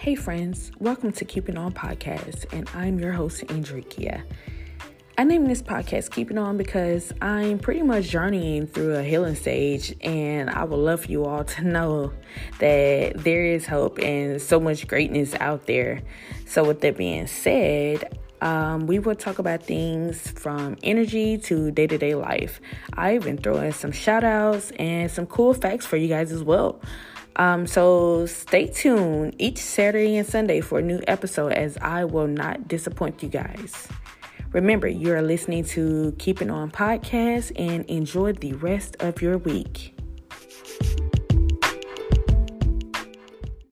Hey, friends, welcome to Keeping On Podcast, and I'm your host, Andrikia. I named this podcast Keeping On because I'm pretty much journeying through a healing stage, and I would love for you all to know that there is hope and so much greatness out there. So, with that being said, um, we will talk about things from energy to day to day life. I even throw in some shout outs and some cool facts for you guys as well. Um, so stay tuned each Saturday and Sunday for a new episode as I will not disappoint you guys. Remember, you are listening to Keeping On Podcast and enjoy the rest of your week.